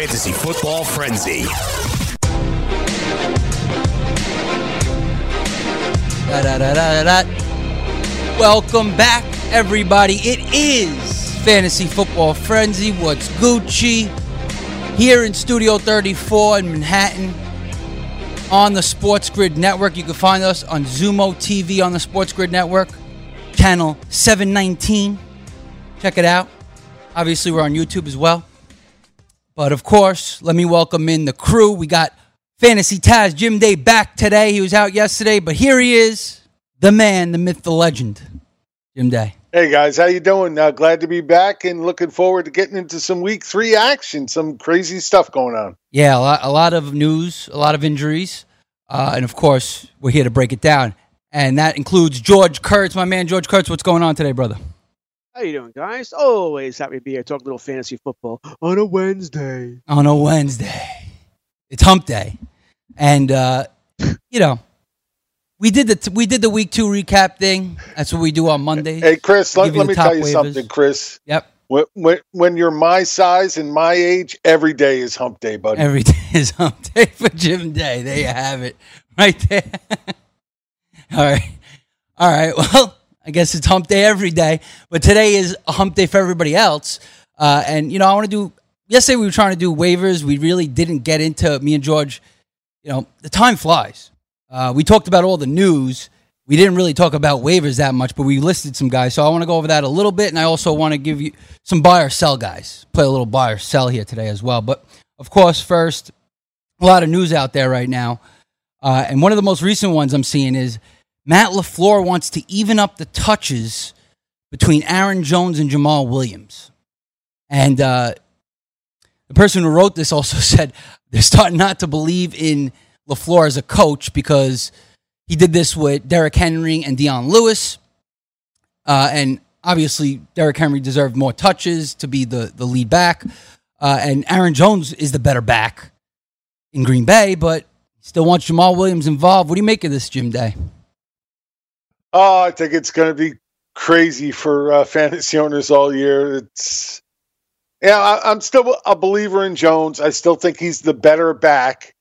Fantasy Football Frenzy. Da, da, da. Welcome back, everybody. It is Fantasy Football Frenzy. What's Gucci? Here in Studio 34 in Manhattan on the Sports Grid Network. You can find us on Zumo TV on the Sports Grid Network, channel 719. Check it out. Obviously, we're on YouTube as well. But of course, let me welcome in the crew. We got Fantasy Taz Jim Day back today. He was out yesterday, but here he is, the man, the myth, the legend, Jim Day. Hey guys, how you doing? Uh, glad to be back and looking forward to getting into some week three action. Some crazy stuff going on. Yeah, a lot, a lot of news, a lot of injuries, uh, and of course, we're here to break it down. And that includes George Kurtz, my man, George Kurtz. What's going on today, brother? How you doing, guys? Always happy to be here, talk a little fantasy football on a Wednesday. On a Wednesday, it's Hump Day, and uh, you know, we did the t- we did the week two recap thing. That's what we do on Mondays. Hey Chris, let, let me tell you waivers. something, Chris. Yep, When, when when you're my size and my age, every day is hump day, buddy. every day is Hump Day for Jim Day. There you have it, right there. All right, all right. Well, I guess it's Hump Day every day, but today is a Hump Day for everybody else. Uh, and you know, I want to do. Yesterday we were trying to do waivers. We really didn't get into me and George. You know, the time flies. Uh, we talked about all the news. We didn't really talk about waivers that much, but we listed some guys. So I want to go over that a little bit, and I also want to give you some buy or sell guys. Play a little buy or sell here today as well. But of course, first, a lot of news out there right now, uh, and one of the most recent ones I'm seeing is Matt LaFleur wants to even up the touches between Aaron Jones and Jamaal Williams, and uh, the person who wrote this also said they're starting not to believe in LaFleur as a coach because he did this with Derrick Henry and Dion Lewis. Uh, and obviously, Derrick Henry deserved more touches to be the, the lead back. Uh, and Aaron Jones is the better back in Green Bay, but still wants Jamaal Williams involved. What do you make of this, Jim Day? Oh, I think it's going to be crazy for uh, fantasy owners all year. It's yeah, I, I'm still a believer in Jones. I still think he's the better back,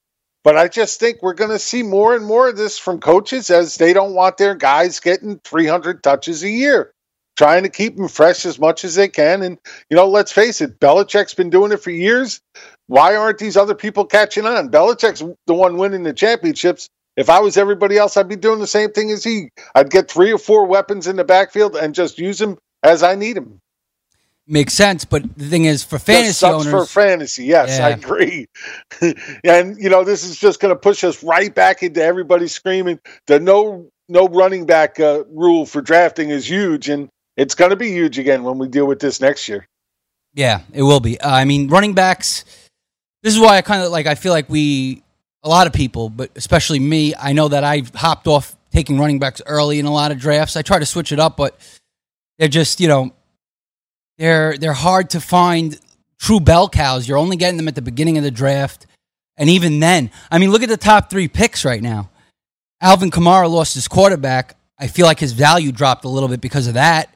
but I just think we're going to see more and more of this from coaches as they don't want their guys getting 300 touches a year, trying to keep them fresh as much as they can. And you know, let's face it, Belichick's been doing it for years. Why aren't these other people catching on? Belichick's the one winning the championships. If I was everybody else, I'd be doing the same thing as he. I'd get three or four weapons in the backfield and just use them as I need them. Makes sense, but the thing is, for fantasy owners, for fantasy. Yes, I agree. and you know, this is just going to push us right back into everybody screaming the no no running back uh, rule for drafting is huge, and it's going to be huge again when we deal with this next year. Yeah, it will be. Uh, I mean, running backs. This is why I kind of like. I feel like we, a lot of people, but especially me. I know that I've hopped off taking running backs early in a lot of drafts. I try to switch it up, but they're just you know, they're they're hard to find true bell cows. You're only getting them at the beginning of the draft, and even then, I mean, look at the top three picks right now. Alvin Kamara lost his quarterback. I feel like his value dropped a little bit because of that.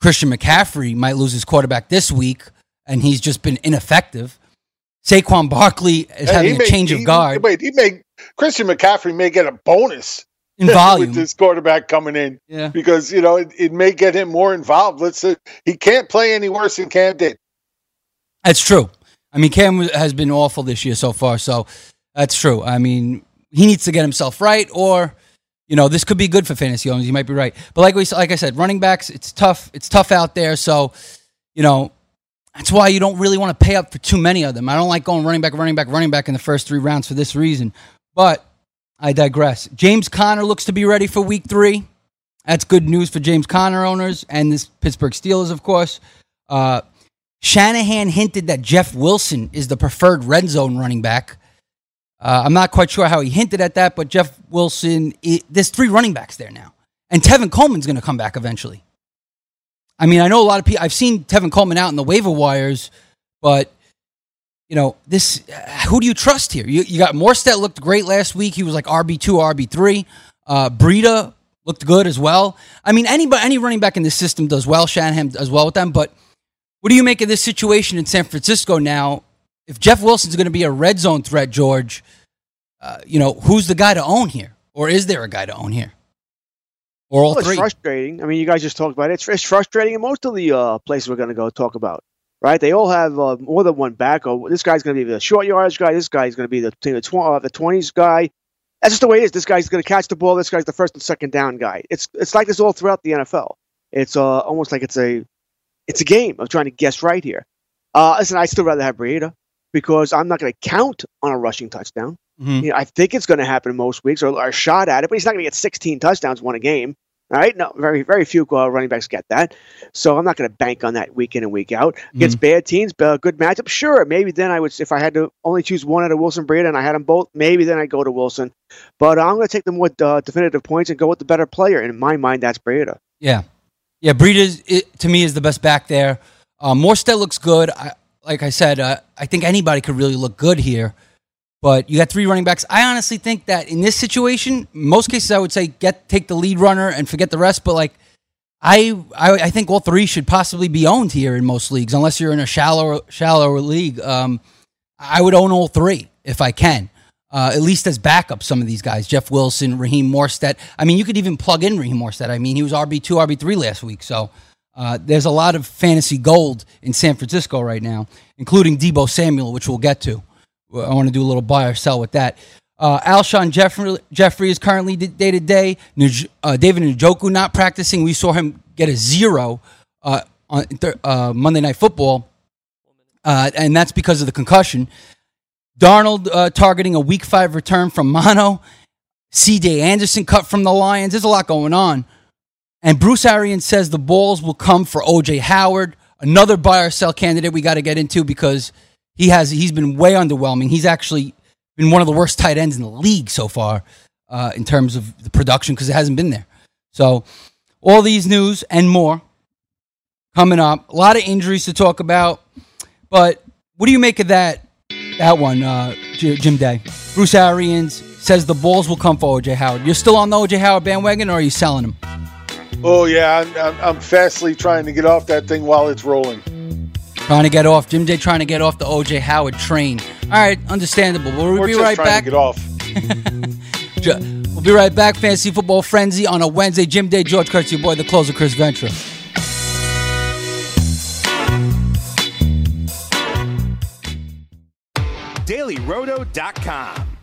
Christian McCaffrey might lose his quarterback this week, and he's just been ineffective. Saquon Barkley is Hey, having a may- change of he- guard Wait, he may Christian McCaffrey may get a bonus in volume. with this quarterback coming in Yeah. because you know it, it may get him more involved. Let's say he can't play any worse than Cam did. That's true. I mean, Cam has been awful this year so far, so that's true. I mean, he needs to get himself right, or you know, this could be good for fantasy owners. You might be right, but like we, like I said, running backs, it's tough. It's tough out there. So, you know, that's why you don't really want to pay up for too many of them. I don't like going running back, running back, running back in the first three rounds for this reason. But I digress. James Conner looks to be ready for Week Three. That's good news for James Conner owners and this Pittsburgh Steelers, of course. Uh, Shanahan hinted that Jeff Wilson is the preferred red zone running back. Uh, I'm not quite sure how he hinted at that, but Jeff Wilson, it, there's three running backs there now. And Tevin Coleman's going to come back eventually. I mean, I know a lot of people, I've seen Tevin Coleman out in the waiver wires, but, you know, this, who do you trust here? You, you got Mostert looked great last week. He was like RB2, RB3. Uh, Breida looked good as well. I mean, anybody, any running back in the system does well. Shanahan does well with them. But what do you make of this situation in San Francisco now? If Jeff Wilson's going to be a red zone threat, George, uh, you know, who's the guy to own here? Or is there a guy to own here? Or all Well, three? it's frustrating. I mean, you guys just talked about it. It's, it's frustrating in most of the uh, places we're going to go talk about, right? They all have uh, more than one back. Oh, this guy's going to be the short yardage guy. This guy's going to be the the, tw- uh, the 20s guy. That's just the way it is. This guy's going to catch the ball. This guy's the first and second down guy. It's it's like this all throughout the NFL. It's uh, almost like it's a it's a game of trying to guess right here. Uh, listen, I'd still rather have Breida because I'm not going to count on a rushing touchdown. Mhm. You know, I think it's going to happen most weeks, or, or a shot at it, but he's not going to get 16 touchdowns one a game. All right, no, very very few uh, running backs get that, so I'm not going to bank on that week in and week out. Against bad teams, But a good matchup, sure. Maybe then I would, if I had to only choose one out of Wilson Breida and I had them both, maybe then I'd go to Wilson. But I'm going to take the more uh, definitive points and go with the better player. And in my mind, that's Breida. Yeah, yeah. Breida to me is the best back there. Uh, Mostert looks good. I, like I said, uh, I think anybody could really look good here. But you got three running backs. I honestly think that in this situation, most cases I would say get take the lead runner and forget the rest. But like, I I, I think all three should possibly be owned here in most leagues, unless you're in a shallower shallower league. Um, I would own all three if I can. Uh, at least as backup, some of these guys, Jeff Wilson, Raheem Mostert. I mean, you could even plug in Raheem Mostert. I mean, he was RB two, RB three last week. So uh, there's a lot of fantasy gold in San Francisco right now, including Deebo Samuel, which we'll get to. I want to do a little buy or sell with that. Uh, Alshon Jeffery, Jeffery is currently day to day. Uh, David Njoku not practicing. We saw him get a zero uh, on th- uh, Monday Night Football, uh, and that's because of the concussion. Darnold uh, targeting a week five return from Mono. C.J. Anderson cut from the Lions. There's a lot going on. And Bruce Arians says the balls will come for O.J. Howard, another buy or sell candidate we got to get into because he has he's been way underwhelming. He's actually been one of the worst tight ends in the league so far uh, in terms of the production because it hasn't been there. So all these news and more coming up. A lot of injuries to talk about, but what do you make of that? That one, uh, Jim Day. Bruce Arians says the balls will come for OJ Howard. You're still on the OJ Howard bandwagon, or are you selling him? Oh yeah, I'm, I'm fastly trying to get off that thing while it's rolling. Trying to get off Jim Day, trying to get off the OJ Howard train. All right, understandable. We'll We're be just right trying back. to get off. We'll be right back. Fantasy Football Frenzy on a Wednesday. Jim Day, George Kurtz, your boy, the closer, Chris Ventura. DailyRoto.com.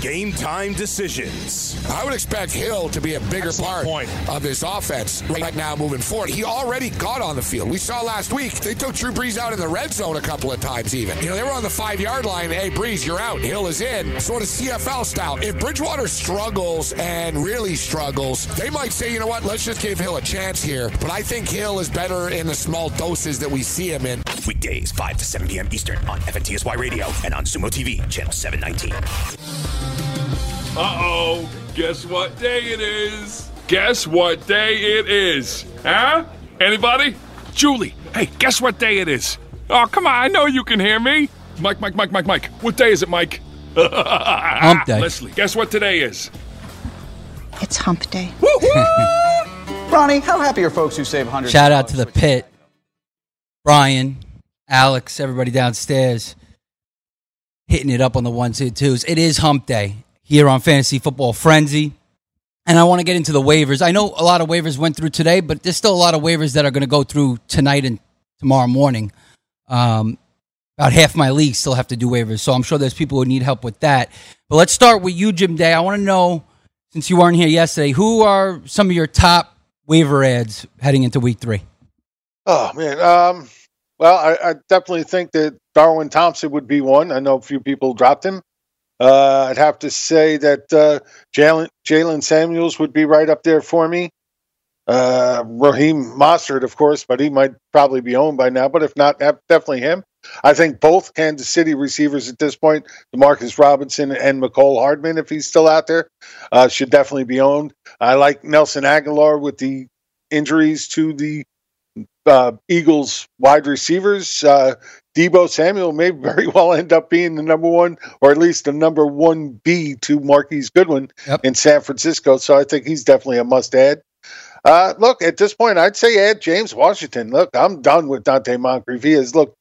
Game time decisions. I would expect Hill to be a bigger part of this offense right now moving forward. He already got on the field. We saw last week they took Drew Brees out in the red zone a couple of times even. You know, they were on the five yard line. Hey, Brees, you're out. Hill is in. Sort of CFL style. If Bridgewater struggles and really struggles, they might say, you know what, let's just give Hill a chance here. But I think Hill is better in the small doses that we see him in. Weekdays, 5 to 7 p.m. Eastern on FNTSY Radio and on Sumo TV, channel 719. Uh oh, guess what day it is? Guess what day it is? Huh? Anybody? Julie, hey, guess what day it is? Oh, come on, I know you can hear me. Mike, Mike, Mike, Mike, Mike. What day is it, Mike? Hump day. Leslie, guess what today is? It's hump day. Ronnie, how happy are folks who save hundreds? Shout of out to the pit. Brian, Alex, everybody downstairs hitting it up on the ones and twos. It is hump day here on Fantasy Football Frenzy. And I want to get into the waivers. I know a lot of waivers went through today, but there's still a lot of waivers that are going to go through tonight and tomorrow morning. Um, about half my league still have to do waivers, so I'm sure there's people who need help with that. But let's start with you, Jim Day. I want to know, since you weren't here yesterday, who are some of your top waiver ads heading into week three? Oh man. Um, well, I, I definitely think that Darwin Thompson would be one. I know a few people dropped him. Uh, I'd have to say that uh, Jalen Jaylen Samuels would be right up there for me. Uh, Raheem Mostert, of course, but he might probably be owned by now. But if not, definitely him. I think both Kansas City receivers at this point, Demarcus Robinson and Mecole Hardman, if he's still out there, uh, should definitely be owned. I like Nelson Agholor with the injuries to the uh, Eagles wide receivers. Uh, Deebo Samuel may very well end up being the number one, or at least the number one B to Marquise Goodwin Yep. in San Francisco. So I think he's definitely a must add. Uh, look, at this point, I'd say add James Washington. Look, I'm done with Donte Moncrief. He has looked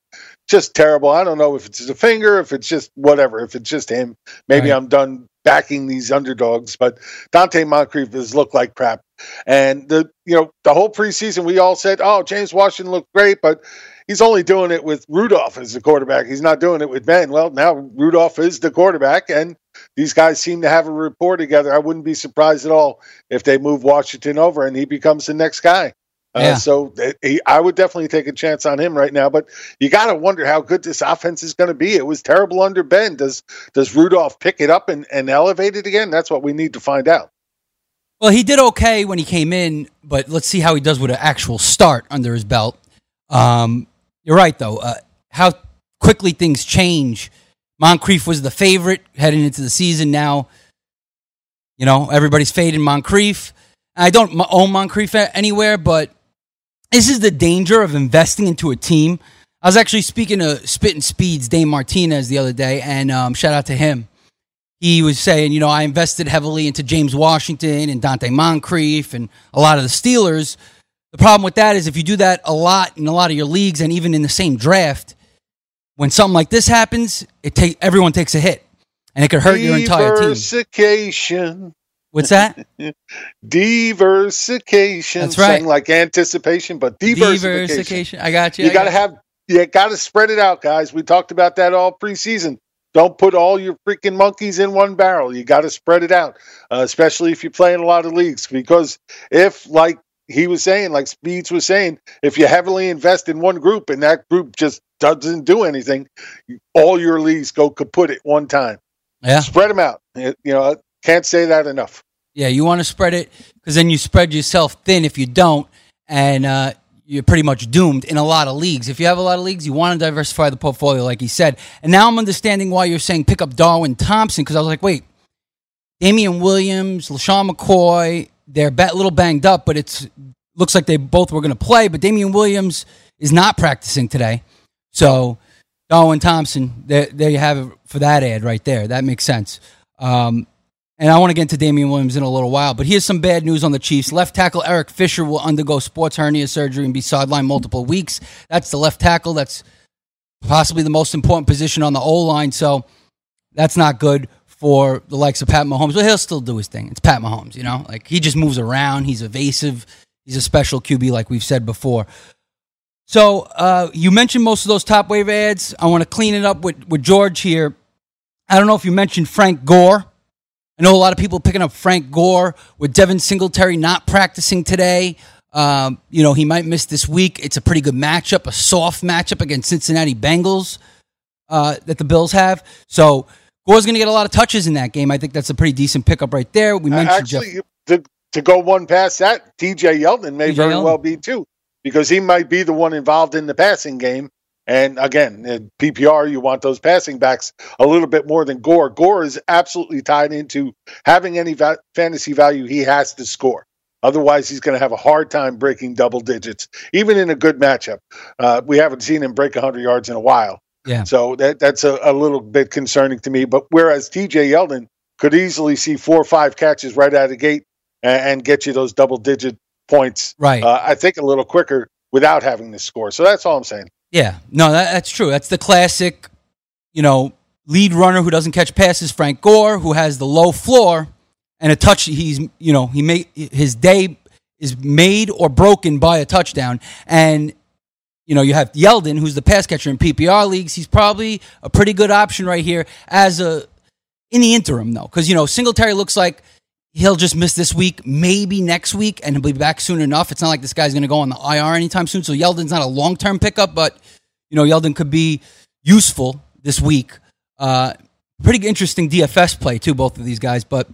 just terrible. I don't know if it's a finger, if it's just whatever, if it's just him. Maybe Right. I'm done backing these underdogs, but Donte Moncrief has looked like crap. And the you know the whole preseason we all said, oh James Washington looked great, but he's only doing it with Rudolph as the quarterback. He's not doing it with Ben. Well, now Rudolph is the quarterback, and these guys seem to have a rapport together. I wouldn't be surprised at all if they move Washington over and he becomes the next guy. Uh, So he, I would definitely take a chance on him right now. But you got to wonder how good this offense is going to be. It was terrible under Ben. Does does Rudolph pick it up and, and elevate it again? That's what we need to find out. Well, he did okay when he came in, but let's see how he does with an actual start under his belt. Um, you're right, though. Uh, how quickly things change. Moncrief was the favorite heading into the season. Now, you know, everybody's fading Moncrief. I don't own Moncrief anywhere, but this is the danger of investing into a team. I was actually speaking to Spitting Speeds, Dave Martinez, the other day, and um, shout out to him he was saying, you know, I invested heavily into James Washington and Donte Moncrief and a lot of the Steelers. The problem with that is if you do that a lot in a lot of your leagues and even in the same draft, when something like this happens, it take everyone takes a hit, and it could hurt your entire team. Diversification. What's that? Diversification. That's right. Saying like anticipation, but diversification. Diversification. I got you. You got to have. You got to spread it out, guys. We talked about that all preseason. Don't put all your freaking monkeys in one barrel. You got to spread it out, uh, especially if you play in a lot of leagues. Because if, like he was saying, like Speeds was saying, if you heavily invest in one group and that group just doesn't do anything, all your leagues go kaput at one time. Yeah. Spread them out. You know, can't say that enough. Yeah, you want to spread it because then you spread yourself thin if you don't, and uh, you're pretty much doomed in a lot of leagues. If you have a lot of leagues, you want to diversify the portfolio, like he said. And now I'm understanding why you're saying pick up Darwin Thompson because I was like, wait, Damien Williams, LeSean McCoy, they're a little banged up, but it's looks like they both were going to play. But Damien Williams is not practicing today, so Darwin Thompson, there, there you have it for that ad right there. That makes sense. Um, and I want to get into Damien Williams in a little while, but here's some bad news on the Chiefs. Left tackle Eric Fisher will undergo sports hernia surgery and be sidelined multiple weeks. That's the left tackle. That's possibly the most important position on the O line. So that's not good for the likes of Pat Mahomes. But he'll still do his thing. It's Pat Mahomes, you know? Like he just moves around. He's evasive. He's a special QB, like we've said before. So uh, you mentioned most of those top wave ads. I want to clean it up with, with George here. I don't know if you mentioned Frank Gore. I know a lot of people picking up Frank Gore with Devin Singletary not practicing today. Um, you know, he might miss this week. It's a pretty good matchup, a soft matchup against Cincinnati Bengals uh, that the Bills have. So Gore's going to get a lot of touches in that game. I think that's a pretty decent pickup right there. We mentioned Actually, Jeff- to, to go one past that, TJ Yeldon may very Yeldon. well be too, because he might be the one involved in the passing game. And again, in PPR, you want those passing backs a little bit more than Gore. Gore is absolutely tied into having any va- fantasy value, he has to score. Otherwise, he's going to have a hard time breaking double digits, even in a good matchup. Uh, we haven't seen him break 100 yards in a while. Yeah. So that that's a, a little bit concerning to me. But whereas TJ Yeldon could easily see four or five catches right out of the gate and, and get you those double digit points, Right. Uh, I think a little quicker without having to score. So that's all I'm saying. Yeah, no, that, that's true. That's the classic, you know, lead runner who doesn't catch passes. Frank Gore, who has the low floor and a touch. He's, you know, he made his day is made or broken by a touchdown. And you know, you have Yeldon, who's the pass catcher in PPR leagues. He's probably a pretty good option right here as a in the interim, though, because you know Singletary looks like he'll just miss this week, maybe next week, and he'll be back soon enough. It's not like this guy's going to go on the IR anytime soon. So Yeldon's not a long term pickup, but you know Yeldon could be useful this week. Uh, pretty interesting DFS play too, both of these guys, but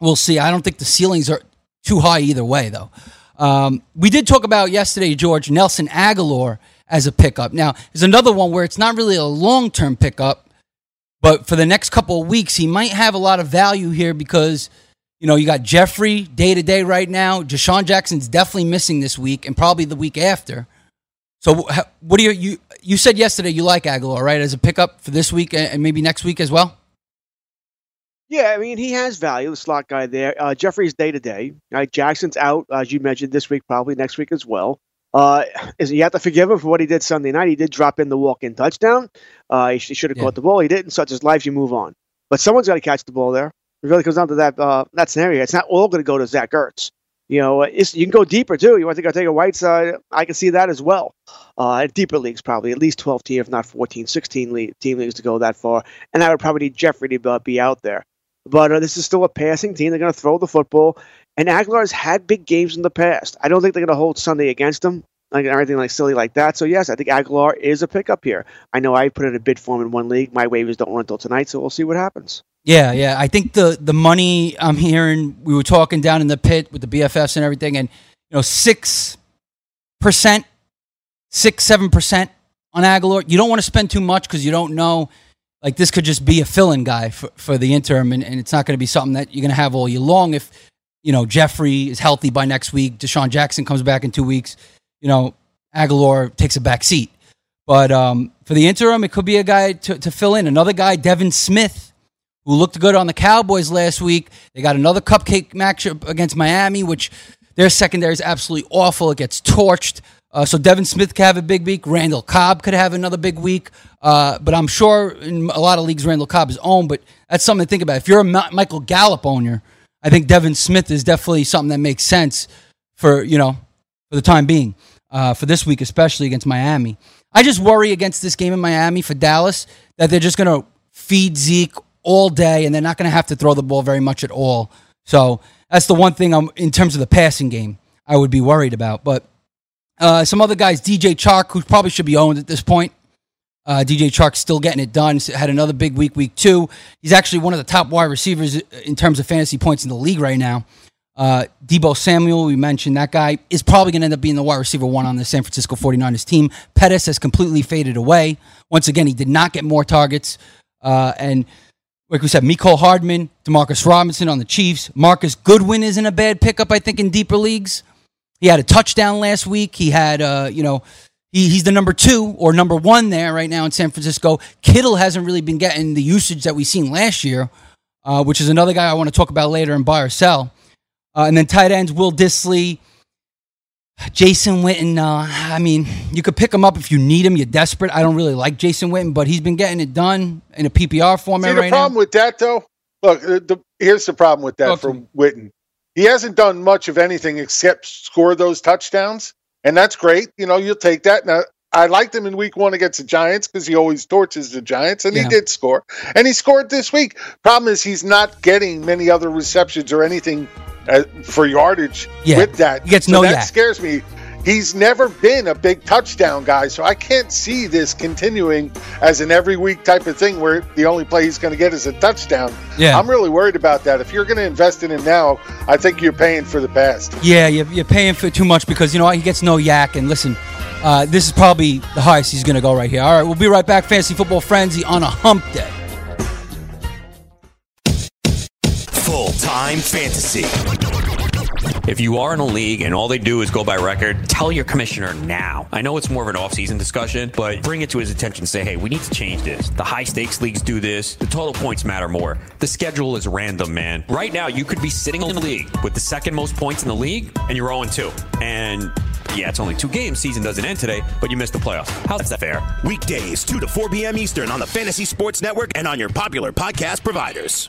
we'll see. I don't think the ceilings are too high either way, though. Um, we did talk about yesterday, George Nelson Agholor as a pickup. Now, there's another one where it's not really a long term pickup, but for the next couple of weeks, he might have a lot of value here because you know you got Jeffery day to day right now. DeSean Jackson's definitely missing this week and probably the week after. So, what do you you you said yesterday you like Agholor right as a pickup for this week and and maybe next week as well? Yeah, I mean he has value, the slot guy there. Uh, Jeffery's day to day. Jackson's out as you mentioned this week, probably next week as well. Uh, is you have to forgive him for what he did Sunday night. He did drop in the walk-in touchdown. Uh, he, sh- should have Yeah. caught the ball. He didn't. Such as life, you move on. But someone's got to catch the ball there. It really comes down to that uh, that scenario. It's not all going to go to Zach Ertz. You know, it's, you can go deeper too. You want to go take a white side? I can see that as well. Uh, deeper leagues, probably at least 12 team, if not 14, 16 le- team leagues to go that far. And I would probably need Jeffrey to be- be out there. But uh, this is still a passing team. They're going to throw the football. And Agholor's had big games in the past. I don't think they're going to hold Sunday against him, like anything like silly like that. So yes, I think Agholor is a pickup here. I know I put it in a bid for him in one league. My waivers don't run until tonight, so we'll see what happens. Yeah, yeah. I think the the money I'm hearing, we were talking down in the pit with the BFFs and everything, and you know, six percent, six seven percent on Agholor. You don't want to spend too much because you don't know. Like this could just be a fill-in guy for, for the interim, and, and it's not going to be something that you're going to have all year long. If you know Jeffery is healthy by next week, DeSean Jackson comes back in two weeks, you know Agholor takes a back seat. But um, for the interim, it could be a guy to, to fill in. Another guy, Devin Smith, who looked good on the Cowboys last week. They got another cupcake matchup against Miami, which their secondary is absolutely awful. It gets torched. Uh, so Devin Smith could have a big week. Randall Cobb could have another big week. Uh, but I'm sure in a lot of leagues, Randall Cobb is owned. But that's something to think about. If you're a Ma- Michael Gallup owner, I think Devin Smith is definitely something that makes sense for you know for the time being. Uh, for this week, especially against Miami, I just worry against this game in Miami for Dallas that they're just going to feed Zeke all day and they're not going to have to throw the ball very much at all. So that's the one thing I'm in terms of the passing game I would be worried about. But uh, some other guys, DJ Chark, who probably should be owned at this point. Uh, DJ Chark's still getting it done. Had another big week, week two. He's actually one of the top wide receivers in terms of fantasy points in the league right now. Uh, Deebo Samuel, we mentioned that guy is probably going to end up being the wide receiver one on the San Francisco 49ers team. Pettis has completely faded away. Once again, he did not get more targets. Uh, and like we said, Mecole Hardman, Demarcus Robinson on the Chiefs. Marcus Goodwin isn't a bad pickup, I think, in deeper leagues. He had a touchdown last week. He had, uh, you know, he, he's the number two or number one there right now in San Francisco. Kittle hasn't really been getting the usage that we seen last year, uh, which is another guy I want to talk about later in buy or sell. Uh, and then tight ends, Will Dissly, Jason Witten. Uh, I mean, you could pick him up if you need him. You're desperate. I don't really like Jason Witten, but he's been getting it done in a PPR format See, the right problem now. with that, though, look, the, the, here's the problem with that to for. Witten. He hasn't done much of anything except score those touchdowns, and that's great. You know, you'll take that. Now, I liked him in week one against the Giants because he always torches the Giants, and Yeah. he did score. And he scored this week. Problem is, he's not getting many other receptions or anything uh, for yardage Yeah, with that. he gets So no that YAC. scares me. He's never been a big touchdown guy, so I can't see this continuing as an every week type of thing where the only play he's going to get is a touchdown. Yeah. I'm really worried about that. If you're going to invest in him now, I think you're paying for the past. Yeah, you're, you're paying for too much because you know? He gets no YAC. And listen, uh, this is probably the highest he's going to go right here. All right, we'll be right back. Fantasy Football Frenzy on a hump day. Full time fantasy. If you are in a league and all they do is go by record, tell your commissioner now. I know it's more of an off-season discussion, but bring it to his attention. Say, hey, we need to change this. The high stakes leagues do this. The total points matter more. The schedule is random, man. Right now, you could be sitting in the league with the second most points in the league, and you're 0 2. And yeah, it's only two games. Season doesn't end today, but you missed the playoffs. How's that fair? Weekdays, 2 to 4 p.m. Eastern on the Fantasy Sports Network and on your popular podcast providers.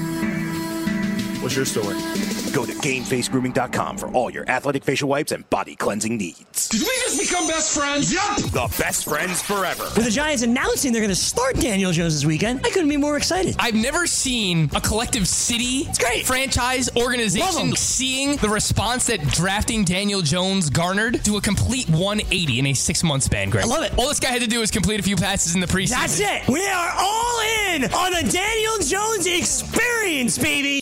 What's your story? Go to GameFaceGrooming.com for all your athletic facial wipes and body cleansing needs. Did we just become best friends? Yup! The best friends forever. With the Giants announcing they're going to start Daniel Jones this weekend, I couldn't be more excited. I've never seen a collective city, it's great. franchise, organization seeing the response that drafting Daniel Jones garnered to a complete 180 in a six month span, Greg. I love it. All this guy had to do was complete a few passes in the preseason. That's it. We are all in on the Daniel Jones experience, baby.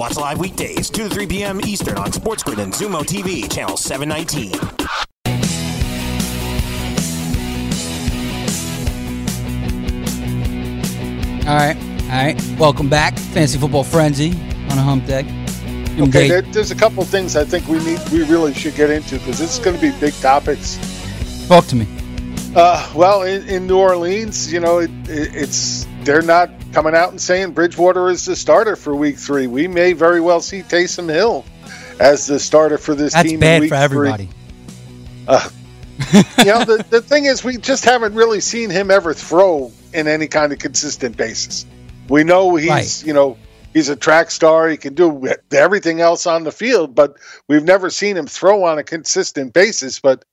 Watch live weekdays, 2 to 3 p.m. Eastern on SportsGrid and Zumo TV, channel 719. All right, all right. Welcome back, Fantasy Football Frenzy on a hump day. Okay, there, there's a couple things I think we need, we really should get into because it's going to be big topics. Talk to me. Uh, well, in, in New Orleans, you know, it, it, it's they're not coming out and saying Bridgewater is the starter for Week Three. We may very well see Taysom Hill as the starter for this That's team. in bad week for everybody. Three. Uh, you know, the, the thing is, we just haven't really seen him ever throw in any kind of consistent basis. We know he's, Right. you know, he's a track star. He can do everything else on the field, but we've never seen him throw on a consistent basis. But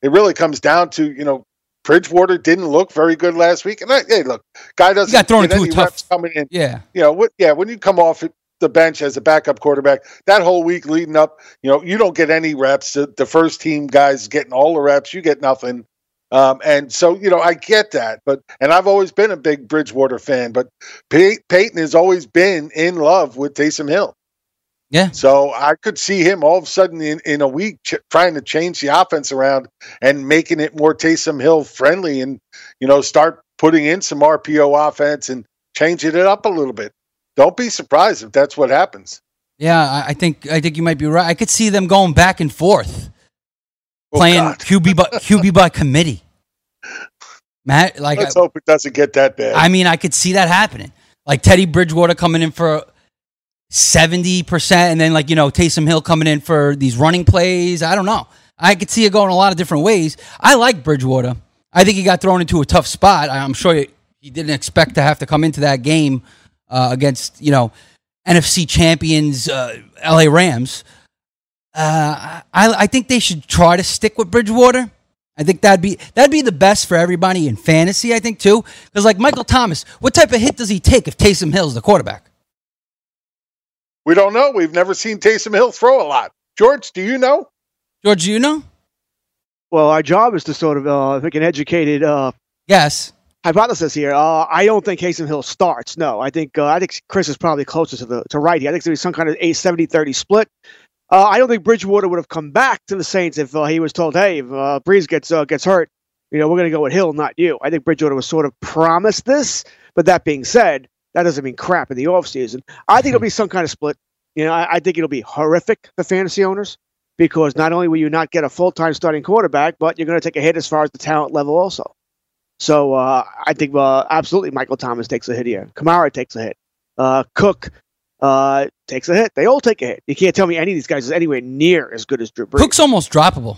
it really comes down to, you know, Bridgewater didn't look very good last week. And I, hey, look, guy doesn't got thrown into a tough- coming in. Yeah. You know, what, yeah, when you come off the bench as a backup quarterback, that whole week leading up, you know, you don't get any reps. The, the first team guys getting all the reps, you get nothing. Um, and so, you know, I get that, but and I've always been a big Bridgewater fan, but Pey- Payton has always been in love with Taysom Hill. Yeah. So I could see him all of a sudden in, in a week ch- trying to change the offense around and making it more Taysom Hill friendly and, you know, start putting in some RPO offense and changing it up a little bit. Don't be surprised if that's what happens. Yeah, I, I think I think you might be right. I could see them going back and forth, Oh, playing God. QB by QB by committee. Matt, like Let's hope it doesn't get that bad. I mean, I could see that happening. Like Teddy Bridgewater coming in for seventy percent, and then like you know Taysom Hill coming in for these running plays. I don't know. I could see it going a lot of different ways. I like Bridgewater. I think he got thrown into a tough spot. I'm sure he, he didn't expect to have to come into that game uh, against you know NFC champions uh, LA Rams. Uh, I, I think they should try to stick with Bridgewater. I think that'd be that'd be the best for everybody in fantasy. I think too, because like Michael Thomas, what type of hit does he take if Taysom Hill's the quarterback? We don't know. We've never seen Taysom Hill throw a lot. George, do you know? George, do you know? Well, our job is to sort of uh, make an educated uh, yes hypothesis here. Uh, I don't think Taysom Hill starts. No, I think uh, I think Chris is probably closer to the to right here. I think it's going to be some kind of a 70-30 split. Uh, I don't think Bridgewater would have come back to the Saints if uh, he was told, "Hey, if uh, Brees gets uh, gets hurt, you know, we're going to go with Hill, not you." I think Bridgewater was sort of promised this, but that being said, that doesn't mean crap in the offseason. I think it'll be some kind of split. You know, I, I think it'll be horrific for fantasy owners because not only will you not get a full time starting quarterback, but you're going to take a hit as far as the talent level also. So uh, I think uh, absolutely Michael Thomas takes a hit here. Kamara takes a hit. Uh, Cook uh, takes a hit. They all take a hit. You can't tell me any of these guys is anywhere near as good as Drew Brees. Cook's almost droppable.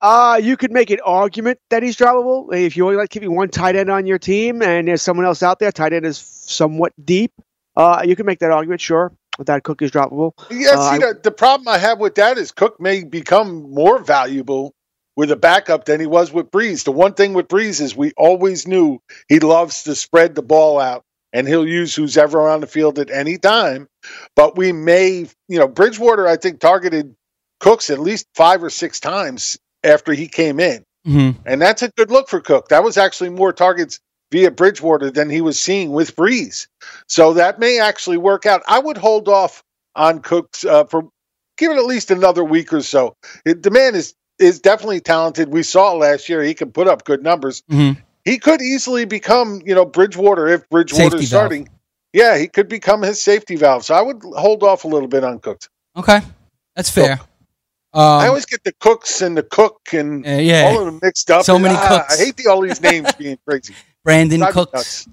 Uh, you could make an argument that he's droppable if you only like keeping one tight end on your team and there's someone else out there. Tight end is somewhat deep. Uh, you can make that argument, sure, that Cook is droppable. Yeah, Uh, see, the, the problem I have with that is Cook may become more valuable with a backup than he was with Brees. The one thing with Brees is we always knew he loves to spread the ball out and he'll use who's ever on the field at any time. But we may, you know, Bridgewater, I think, targeted Cooks at least five or six times after he came in. Mm-hmm. And that's a good look for Cook. That was actually more targets via Bridgewater than he was seeing with Brees. So that may actually work out. I would hold off on Cooks uh, for give it at least another week or so. It, the man is is definitely talented. We saw last year he can put up good numbers. Mm-hmm. He could easily become, you know, Bridgewater if Bridgewater's Safety valve. starting. Yeah, he could become his safety valve. So I would hold off a little bit on Cooks. Okay, that's fair. I Um, always get the Cooks and the Cook and Uh, yeah. all of them mixed up. So And, many ah, Cooks. I hate the, all these names being crazy. Brandon Drive Cooks.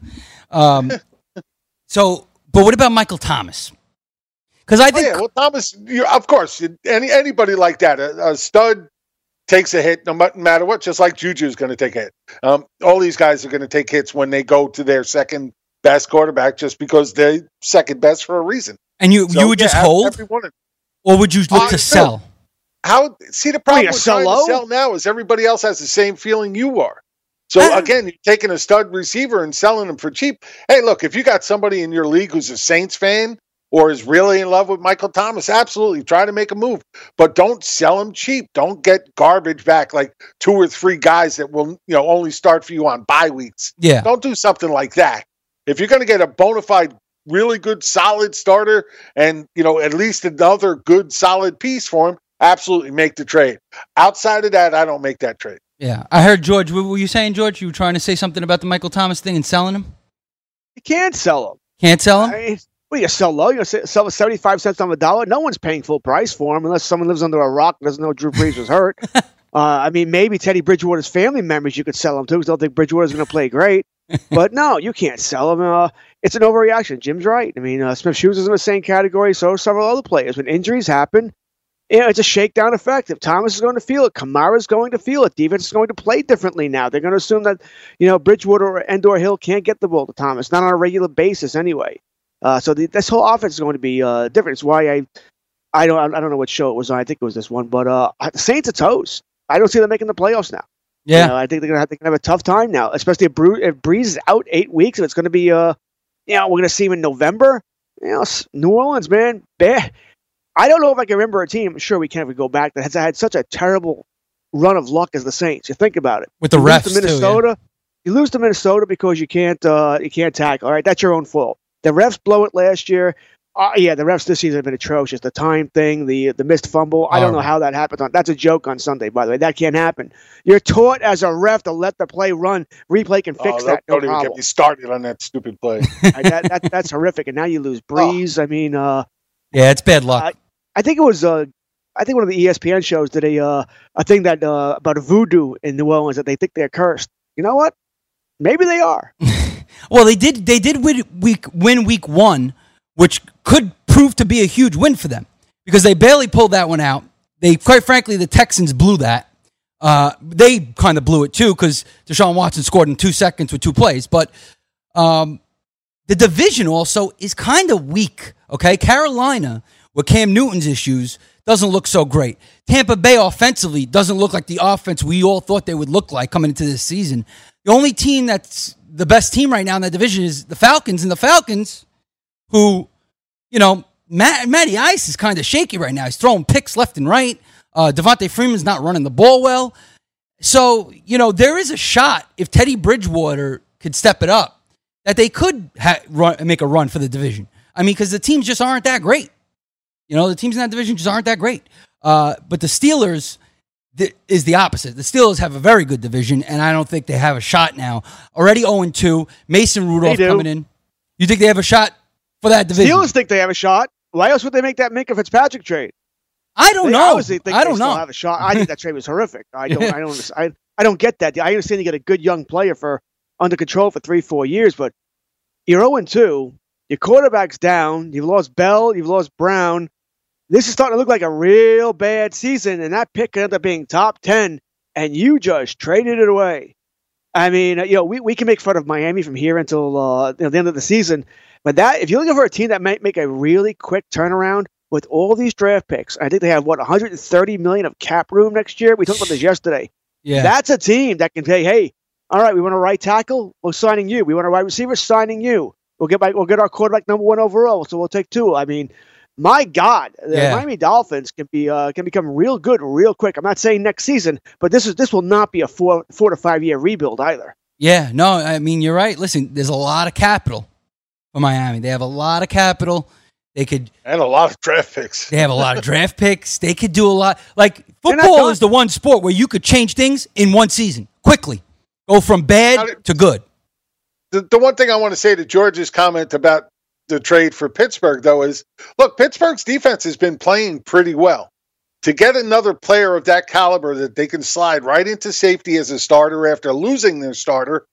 Um, so, but what about Michael Thomas? Because I Oh, think yeah, well, Thomas, you, of course, any anybody like that, a, a stud takes a hit no matter what. Just like Juju is going to take a hit. Um, all these guys are going to take hits when they go to their second best quarterback, just because they're second best for a reason. and you So, you would just hold, every one of- or would you look Uh, to no. How see the problem with trying sell to sell now is everybody else has the same feeling you are. So Uh. again, you're taking a stud receiver and selling him for cheap. Hey, look, if you got somebody in your league who's a Saints fan or is really in love with Michael Thomas, absolutely try to make a move, but don't sell him cheap. Don't get garbage back like two or three guys that will you know only start for you on bye weeks. Yeah. Don't do something like that. If you're going to get a bona fide, really good, solid starter, and you know at least another good, solid piece for him, absolutely make the trade. Outside of that, I don't make that trade. Yeah, I heard George. What were you saying, George? You were trying to say something about the Michael Thomas thing and selling him? You can't sell him. Can't sell him. I mean, well, you sell low. You sell with seventy-five cents on the dollar. No one's paying full price for him unless someone lives under a rock and doesn't know Drew Brees was hurt. uh, I mean, maybe Teddy Bridgewater's family members you could sell him to because they'll think Bridgewater's going to play great. but no, you can't sell him. Uh, it's an overreaction. Jim's right. I mean, uh, Smith-Schuster is in the same category. So are several other players. When injuries happen, you know, it's a shakedown effect. If Thomas is going to feel it, Kamara is going to feel it. Defense is going to play differently now. They're going to assume that, you know, Bridgewater or Endor Hill can't get the ball to Thomas, not on a regular basis anyway. Uh, so the, this whole offense is going to be uh, different. It's why I, I don't, I don't know what show it was on. I think it was this one, but uh, the Saints are toast. I don't see them making the playoffs now. Yeah, you know, I think they're gonna have, they're gonna have a tough time now, especially if, Bru- if Brees is out eight weeks. If it's gonna be, uh, you know, we're gonna see him in November. You know, New Orleans, man, bad. I don't know if I can remember a team. Sure we can't go back that has had such a terrible run of luck as the Saints. You think about it with the you refs lose to Minnesota. Too, yeah. You lose to Minnesota because you can't uh, you can't tackle. All right, that's your own fault. The refs blow it last year. Uh, yeah, the refs this season have been atrocious. The time thing, the the missed fumble. I don't know how that happened. On, that's a joke on Sunday, by the way. That can't happen. You're taught as a ref to let the play run. Replay can fix oh, that. No don't even get me started on that stupid play. Right, that, that, that's horrific. And now you lose Brees. I mean, uh, yeah, it's bad luck. I, think it was. Uh, I think one of the ESPN shows did a uh, a thing that uh, about voodoo in New Orleans that they think they're cursed. You know what? Maybe they are. well, they did. They did win week win week one, which could prove to be a huge win for them because they barely pulled that one out. They, quite frankly, the Texans blew that. Uh, they kind of blew it too because Deshaun Watson scored in two seconds with two plays. But um, the division also is kind of weak. Okay, Carolina with Cam Newton's issues doesn't look so great. Tampa Bay offensively doesn't look like the offense we all thought they would look like coming into this season. The only team that's the best team right now in that division is the Falcons, and the Falcons, who, you know, Matt, Matty Ice is kind of shaky right now. He's throwing picks left and right. Uh, Devonta Freeman's not running the ball well. So, you know, there is a shot if Teddy Bridgewater could step it up that they could ha- run, make a run for the division. I mean, because the teams just aren't that great. You know, the teams in that division just aren't that great. Uh, but the Steelers th- is the opposite. The Steelers have a very good division, and I don't think they have a shot now. Already 0 2. Mason Rudolph coming in. You think they have a shot for that division? Steelers think they have a shot. Why else would they make that Minkah Fitzpatrick trade? I don't They know. obviously think I don't know. Have a shot. I think that trade was horrific. I don't. I don't. I, I don't get that. I understand you get a good young player for under control for three, four years, but you're 0 2. Your quarterback's down. You've lost Bell. You've lost Brown. This is starting to look like a real bad season, and that pick could end up being top 10, and you just traded it away. I mean, you know, we, we can make fun of Miami from here until uh, you know, the end of the season, but that if you're looking for a team that might make a really quick turnaround with all these draft picks, I think they have what 130 million of cap room next year. We talked about this yesterday. Yeah. That's a team that can say, "Hey, all right, we want a right tackle, we're signing you. We want a wide receiver, signing you. We'll get back, we'll get our quarterback number one overall, so we'll take two. I mean, my God, the Yeah. Miami Dolphins can be uh, can become real good real quick. I'm not saying next season, but this is this will not be a four four to five year rebuild either. Yeah, no, I mean you're right. Listen, there's a lot of capital for Miami. They have a lot of capital. They could and a lot of draft picks. They have a lot of draft picks. They could do a lot. Like football is the one sport where you could change things in one season quickly, go from bad to good. The, the one thing I want to say to George's comment about the trade for Pittsburgh, though, is look, Pittsburgh's defense has been playing pretty well. To get another player of that caliber that they can slide right into safety as a starter after losing their starter,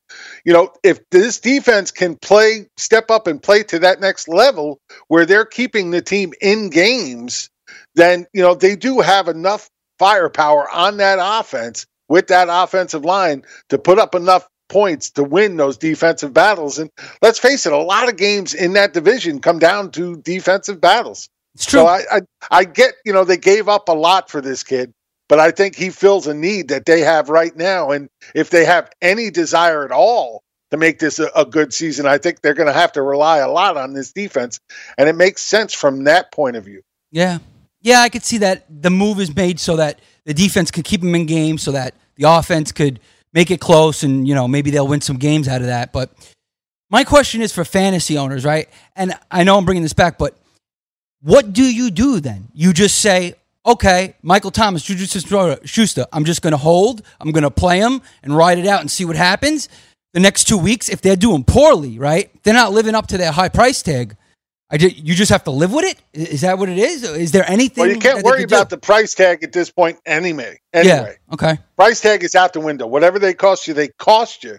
you know, if this defense can play, step up and play to that next level where they're keeping the team in games, then, you know, they do have enough firepower on that offense with that offensive line to put up enough points to win those defensive battles. And let's face it, a lot of games in that division come down to defensive battles. It's true. So I, I, I get, you know, they gave up a lot for this kid, but I think he fills a need that they have right now. And if they have any desire at all to make this a, a good season, I think they're going to have to rely a lot on this defense. And it makes sense from that point of view. Yeah, yeah, I could see that the move is made so that the defense could keep them in games, so that the offense could make it close, and you know maybe they'll win some games out of that. But my question is for fantasy owners, right? And I know I'm bringing this back, but what do you do then? You just say, okay, Michael Thomas, Juju Schuster, I'm just going to hold, I'm going to play him and ride it out and see what happens. The next two weeks, if they're doing poorly, right? They're not living up to their high price tag. I ju- you just have to live with it. Is that what it is? Is there anything? Well, you can't worry could do? about the price tag at this point anyway. Anyway, Yeah. Okay. price tag is out the window. Whatever they cost you, they cost you.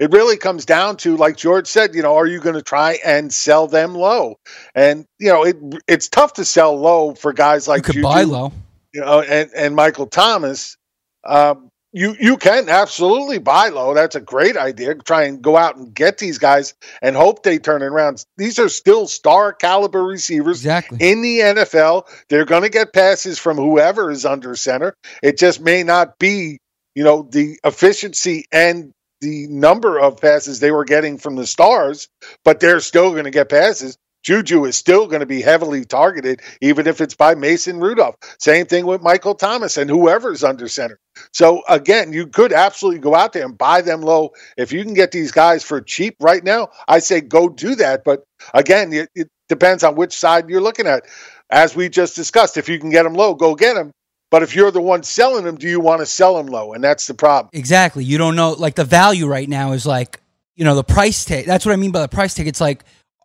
It really comes down to, like George said, you know, are you going to try and sell them low? And you know, it it's tough to sell low for guys like You could Juju buy low. you know, and, and Michael Thomas, um, you you can absolutely buy low. That's a great idea. Try and go out and get these guys and hope they turn it around. These are still star caliber receivers exactly. in the NFL. They're going to get passes from whoever is under center. It just may not be, you know, the efficiency and the number of passes they were getting from the stars, but they're still going to get passes. Juju is still going to be heavily targeted, even if it's by Mason Rudolph. Same thing with Michael Thomas and whoever's under center. So again, you could absolutely go out there and buy them low. If you can get these guys for cheap right now, I say go do that. But again, it, it depends on which side you're looking at. As we just discussed, if you can get them low, go get them. But if you're the one selling them, do you want to sell them low? And that's the problem. Exactly. You don't know. Like the value right now is like, you know, the price tag. That's what I mean by the price tag. It's like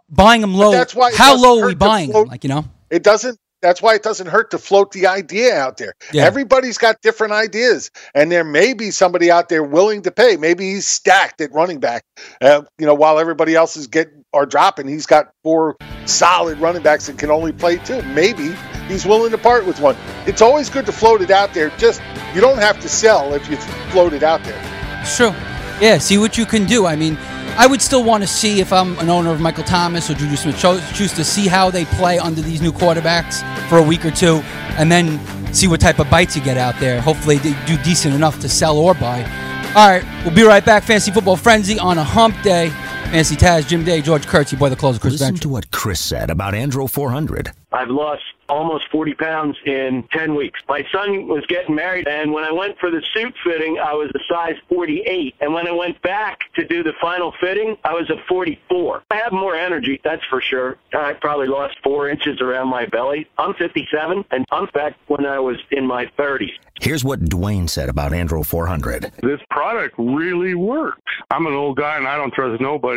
buying them low. that's why how low are we buying float- them? Like, you know? It doesn't. That's why it doesn't hurt to float the idea out there. Yeah. Everybody's got different ideas, and there may be somebody out there willing to pay. Maybe he's stacked at running back. Uh, you know, while everybody else is getting or dropping, he's got four solid running backs that can only play two. Maybe he's willing to part with one. It's always good to float it out there. Just you don't have to sell if you float it out there. It's true. Yeah, see what you can do. I mean, I would still want to see if I'm an owner of Michael Thomas or Juju Smith choose to see how they play under these new quarterbacks for a week or two and then see what type of bites you get out there. Hopefully, they do decent enough to sell or buy. All right, we'll be right back. Fantasy Football Frenzy on a hump day. Fancy Taz, Jim Day, George Kurtz, your boy the closer, Chris Listen Bench. to what Chris said about Andro 400. I've lost almost 40 pounds in 10 weeks. My son was getting married, and when I went for the suit fitting, I was a size 48. And when I went back to do the final fitting, I was a 44. I have more energy, that's for sure. I probably lost four inches around my belly. I'm 57, and I'm back when I was in my 30s. Here's what Dwayne said about Andro 400. This product really works. I'm an old guy and I don't trust nobody.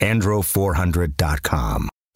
Andro400.com.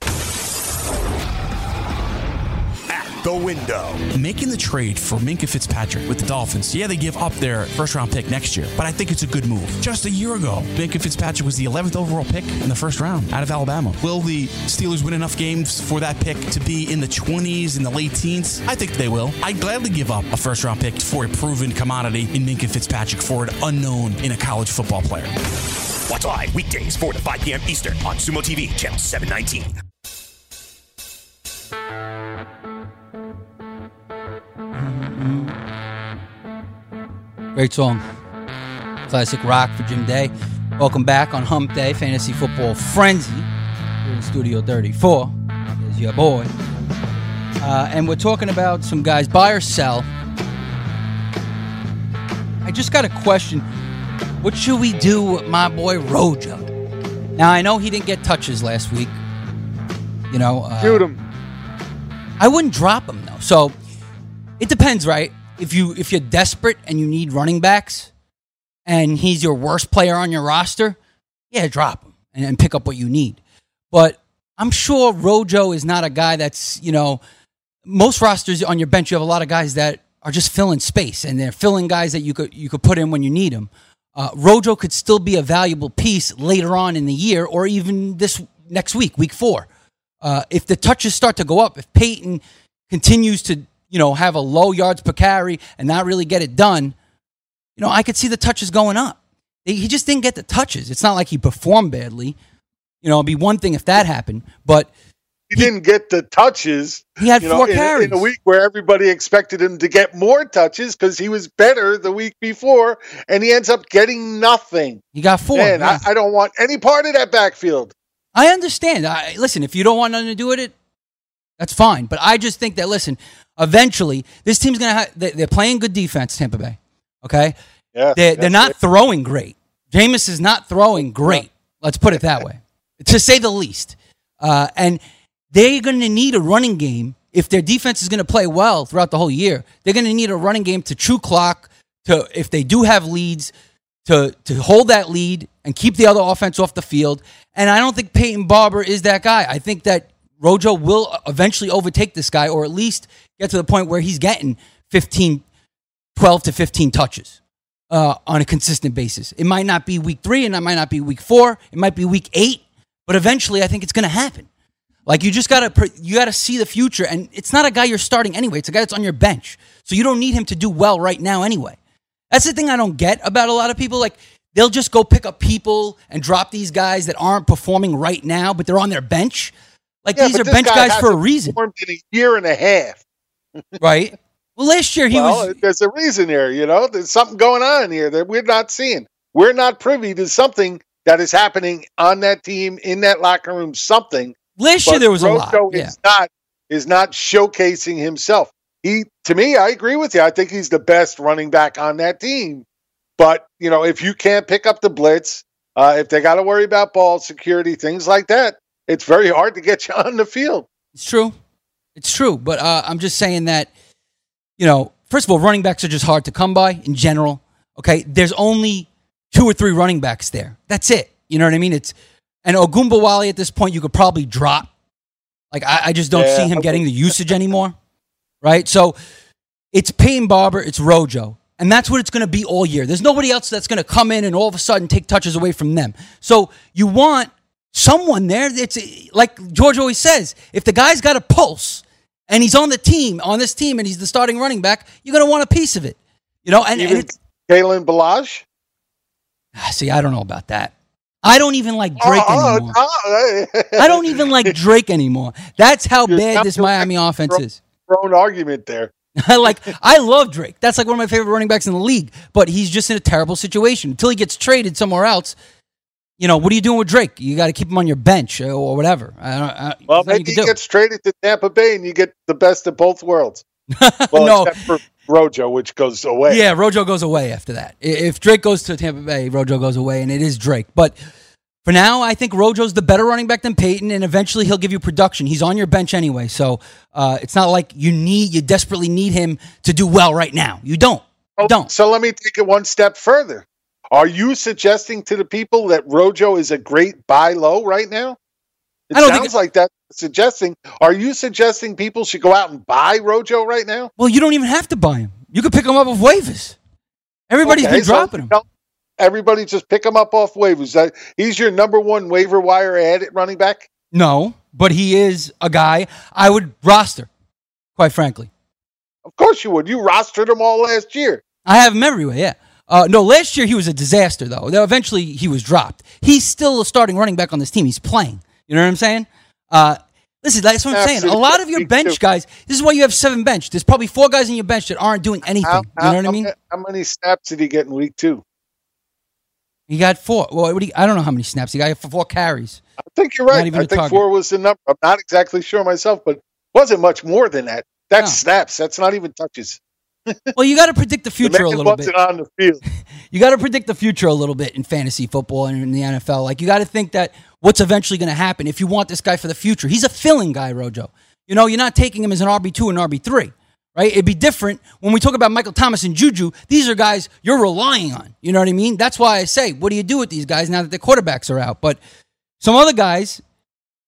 At the window. Making the trade for Minkah Fitzpatrick with the Dolphins. Yeah, they give up their first round pick next year, but I think it's a good move. Just a year ago, Minkah Fitzpatrick was the 11th overall pick in the first round out of Alabama. Will the Steelers win enough games for that pick to be in the 20s, in the late teens? I think they will. I'd gladly give up a first round pick for a proven commodity in Minkah Fitzpatrick for an unknown in a college football player. Watch live weekdays 4 to 5 p.m. Eastern on Sumo TV, channel 719. Great song. Classic rock for Jim Day. Welcome back on Hump Day, Fantasy Football Frenzy. Here in Studio 34. There's your boy. uh, and we're talking about some guys buy or sell. I just got a question. What should we do with my boy Rojo? Now I know he didn't get touches last week. You know, uh, Shoot him. I wouldn't drop him though. So it depends, right? If you if you're desperate and you need running backs, and he's your worst player on your roster, yeah, drop him and, and pick up what you need. But I'm sure Rojo is not a guy that's you know most rosters on your bench. You have a lot of guys that are just filling space and they're filling guys that you could you could put in when you need them. Uh, Rojo could still be a valuable piece later on in the year or even this next week, week four. Uh, if the touches start to go up, if Peyton continues to you know have a low yards per carry and not really get it done, you know I could see the touches going up. He just didn't get the touches. It's not like he performed badly. You know, it'd be one thing if that happened, but he, didn't get the touches. He had four in, carries in a week where everybody expected him to get more touches because he was better the week before, and he ends up getting nothing. He got four. Man, yeah. I, I don't want any part of that backfield. I understand. I, listen, if you don't want nothing to do with it, that's fine. But I just think that listen, eventually this team's gonna have. They, they're playing good defense, Tampa Bay. Okay. Yeah. They're, they're not throwing great. Jameis is not throwing great. Let's put it that way, to say the least. Uh, and they're going to need a running game if their defense is going to play well throughout the whole year. They're going to need a running game to chew clock. To if they do have leads, to to hold that lead and keep the other offense off the field. And I don't think Peyton Barber is that guy. I think that Rojo will eventually overtake this guy, or at least get to the point where he's getting 15, 12 to 15 touches uh, on a consistent basis. It might not be week three, and it might not be week four. It might be week eight, but eventually, I think it's going to happen. Like you just gotta you gotta see the future, and it's not a guy you're starting anyway. It's a guy that's on your bench, so you don't need him to do well right now anyway. That's the thing I don't get about a lot of people. Like they'll just go pick up people and drop these guys that aren't performing right now, but they're on their bench. Like Yeah, these are bench guy guys for a reason, In a year and a half, right? Well, last year he well, was. There's a reason here, you know. There's something going on here that we're not seeing. We're not privy to something that is happening on that team in that locker room. Something Last year there was a lot. Yeah. is not is not showcasing himself. He to me, I agree with you. I think he's the best running back on that team. But you know, if you can't pick up the blitz, uh, if they got to worry about ball security, things like that, it's very hard to get you on the field. It's true. It's true. But uh, I'm just saying that, you know, first of all, running backs are just hard to come by in general. Okay. There's only two or three running backs there. That's it. You know what I mean? It's and Ogunbowale at this point you could probably drop. Like I, I just don't Yeah, see him getting the usage anymore. Right? So it's Peyton Barber, it's Rojo. And that's what it's going to be all year. There's nobody else that's going to come in and all of a sudden take touches away from them. So you want someone there. It's like George always says: if the guy's got a pulse and he's on the team, on this team, and he's the starting running back, you're going to want a piece of it. You know, and, and Even it's, Kalen Ballage. Ah, see, I don't know about that. I don't even like Drake Oh, anymore. oh, I don't even like Drake anymore. That's how You're bad this Miami offense is. Thrown argument there. like I love Drake. That's like one of my favorite running backs in the league. But he's just in a terrible situation until he gets traded somewhere else. You know what are you doing with Drake? You got to keep him on your bench or- or whatever. I don't, I, Well, you maybe can he gets traded to Tampa Bay, and you get the best of both worlds. Well, No. except for Rojo, which goes away. Yeah, Rojo goes away after that. If Drake goes to Tampa Bay, Rojo goes away, and it is Drake. But for now, I think Rojo's the better running back than Peyton, and eventually he'll give you production. He's on your bench anyway, so uh, it's not like you need, you desperately need him to do well right now. You don't. Oh, don't. So let me take it one step further. Are you suggesting to the people that Rojo is a great buy low right now? It I don't sounds think- like that. Suggesting? Are you suggesting people should go out and buy Rojo right now? Well, you don't even have to buy him. You could pick him up with waivers. Everybody's Okay, been so dropping him. Everybody just pick him up off waivers. He's your number one waiver wire ad at running back. No, but he is a guy I would roster, quite frankly. Of course you would. You rostered him all last year. I have him everywhere, yeah. Uh, no, last year he was a disaster, though. Though Eventually he was dropped. He's still a starting running back on this team. He's playing. You know what I'm saying? Uh, listen, that's what I'm saying. A lot of your bench guys, this is why you have seven bench. There's probably four guys in your bench that aren't doing anything. How, you know what I mean? How many snaps did he get in week two? He got four. Well, what do you- I don't know how many snaps. He got four carries. I think you're right. I think target. four was the number. I'm not exactly sure myself, but Wasn't much more than that. That's snaps. That's not even touches. Well, you got to predict the The future a little bit. on the field. You got to predict the future a little bit in fantasy football and in the NFL. Like you got to think that what's eventually going to happen if you want this guy for the future. He's a filling guy, Rojo. You know, you're not taking him as an RB two and RB three, right? It'd be different when we talk about Michael Thomas and Juju. These are guys you're relying on. You know what I mean? That's why I say, what do you do with these guys now that the quarterbacks are out? But some other guys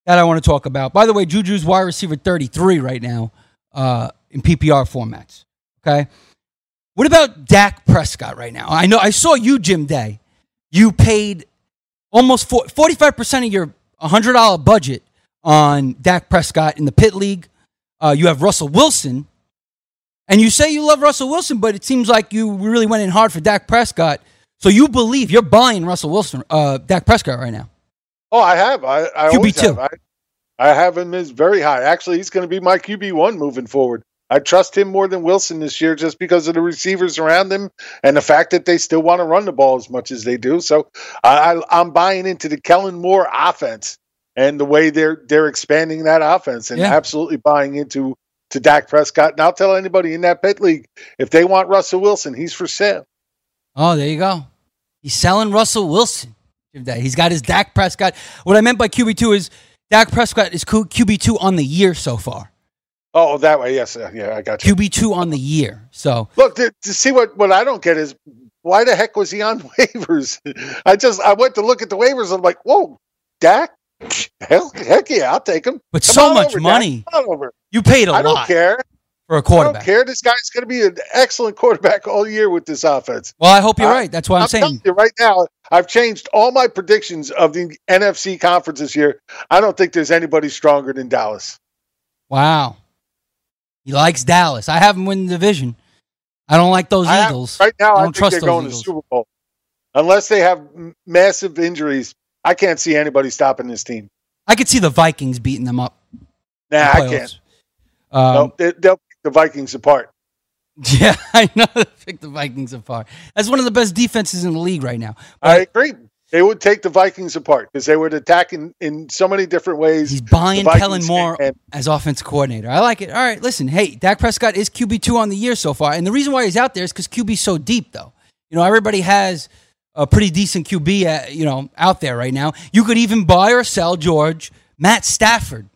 that I want to talk about. By the way, Juju's wide receiver 33 right now uh, in PPR formats. Okay. What about Dak Prescott right now? I know I saw you, Jim Day. You paid almost 45% of your $100 budget on Dak Prescott in the pit league. Uh, you have Russell Wilson. And you say you love Russell Wilson, but it seems like you really went in hard for Dak Prescott. So you believe you're buying Russell Wilson, uh, Dak Prescott right now. Oh, I have. I, I QB two. have. I, I have him as very high. Actually, he's going to be my QB one moving forward. I trust him more than Wilson this year just because of the receivers around him and the fact that they still want to run the ball as much as they do. So I, I, I'm buying into the Kellen Moore offense and the way they're they're expanding that offense and Yeah. absolutely buying into to Dak Prescott. And I'll tell anybody in that pit league if they want Russell Wilson, he's for sale. Oh, there you go. He's selling Russell Wilson. He's got his Dak Prescott. What I meant by QB2 is Dak Prescott is QB2 on the year so far. Oh, oh, that way, yes, yeah, I got you. QB2 on the year. So Look, to, to see what, what I don't get is why the heck was he on waivers? I just I went to look at the waivers. I'm like, whoa, Dak, hell, heck yeah, I'll take him. But Come so much over, money. Over. you paid a I lot. I don't care. for a I don't care. This guy's going to be an excellent quarterback all year with this offense. Well, I hope you're I- right. That's why I'm, saying. you right now, I've changed all my predictions of the NFC conference this year. I don't think there's anybody stronger than Dallas. Wow. He likes Dallas. I have him win the division. I don't like those I have- Eagles. right now, I I, don't think trust they're going Eagles. to Super Bowl. Unless they have massive injuries, I can't see anybody stopping this team. I could see the Vikings beating them up. Nah, I can't. Um, Nope, they, they'll pick the Vikings apart. Yeah, I know. Pick the Vikings apart. That's one of the best defenses in the league right now. I agree. They would take the Vikings apart because they would attack in, in so many different ways. He's Buying Kellen Moore as offense coordinator. I like it. All right, listen. Hey, Dak Prescott is QB two on the year so far, and the reason why he's out there is because QB's so deep, though. You know, everybody has a pretty decent QB, uh, you know, out there right now. You could even buy or sell George Matt Stafford.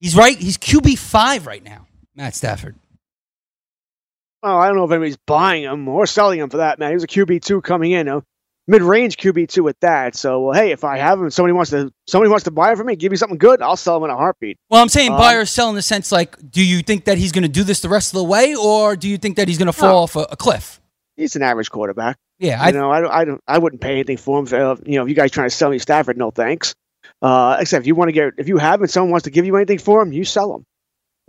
He's right. He's QB five right now. Matt Stafford. Well, I don't know if anybody's buying him or selling him for that, man. He was a QB two coming in, a mid-range QB two at that. So, well, hey, if I have him, somebody wants to somebody wants to buy it for me, give me something good, I'll sell him in a heartbeat. Well, I'm saying Um, buy or sell in the sense like, do you think that he's going to do this the rest of the way, or do you think that he's going to fall No. off a, a cliff? He's an average quarterback. Yeah, I I- know. I don't. I don't. I wouldn't pay anything for him. Uh, you know, if you guys trying to sell me Stafford, no thanks. Uh, except if you want to get, if you have and someone wants to give you anything for him, you sell him.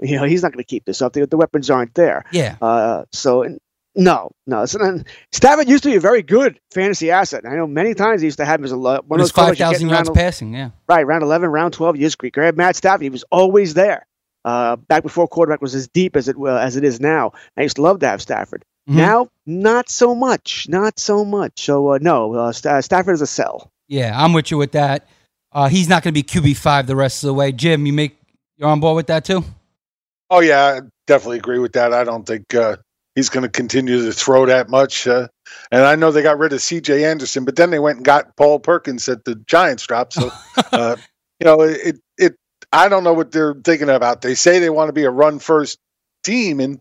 You know, he's not going to keep this up. The, the weapons aren't there. Yeah. Uh, so n- no, no. So, then, Stafford used to be a very good fantasy asset. I know many times he used to have him as a one of those quarterbacks you get 5,000 yards round- passing, yeah. Right, round 11, round 12, you just grab Matt Stafford. He was always there. Uh, back before quarterback was as deep as it uh, as it is now. I used to love to have Stafford. Mhm. Now, not so much. Not so much. So, uh, no, uh, Sta Stafford is a sell. Yeah, I'm with you with that. Uh, he's not going to be QB five the rest of the way. Jim, you make you're on board with that too. Oh yeah, I definitely agree with that. I don't think uh, he's going to continue to throw that much. Uh, and I know they got rid of C.J. Anderson, but then they went and got Paul Perkins at the Giants drop. So uh, you know, it it I don't know what they're thinking about. They say they want to be a run first team, and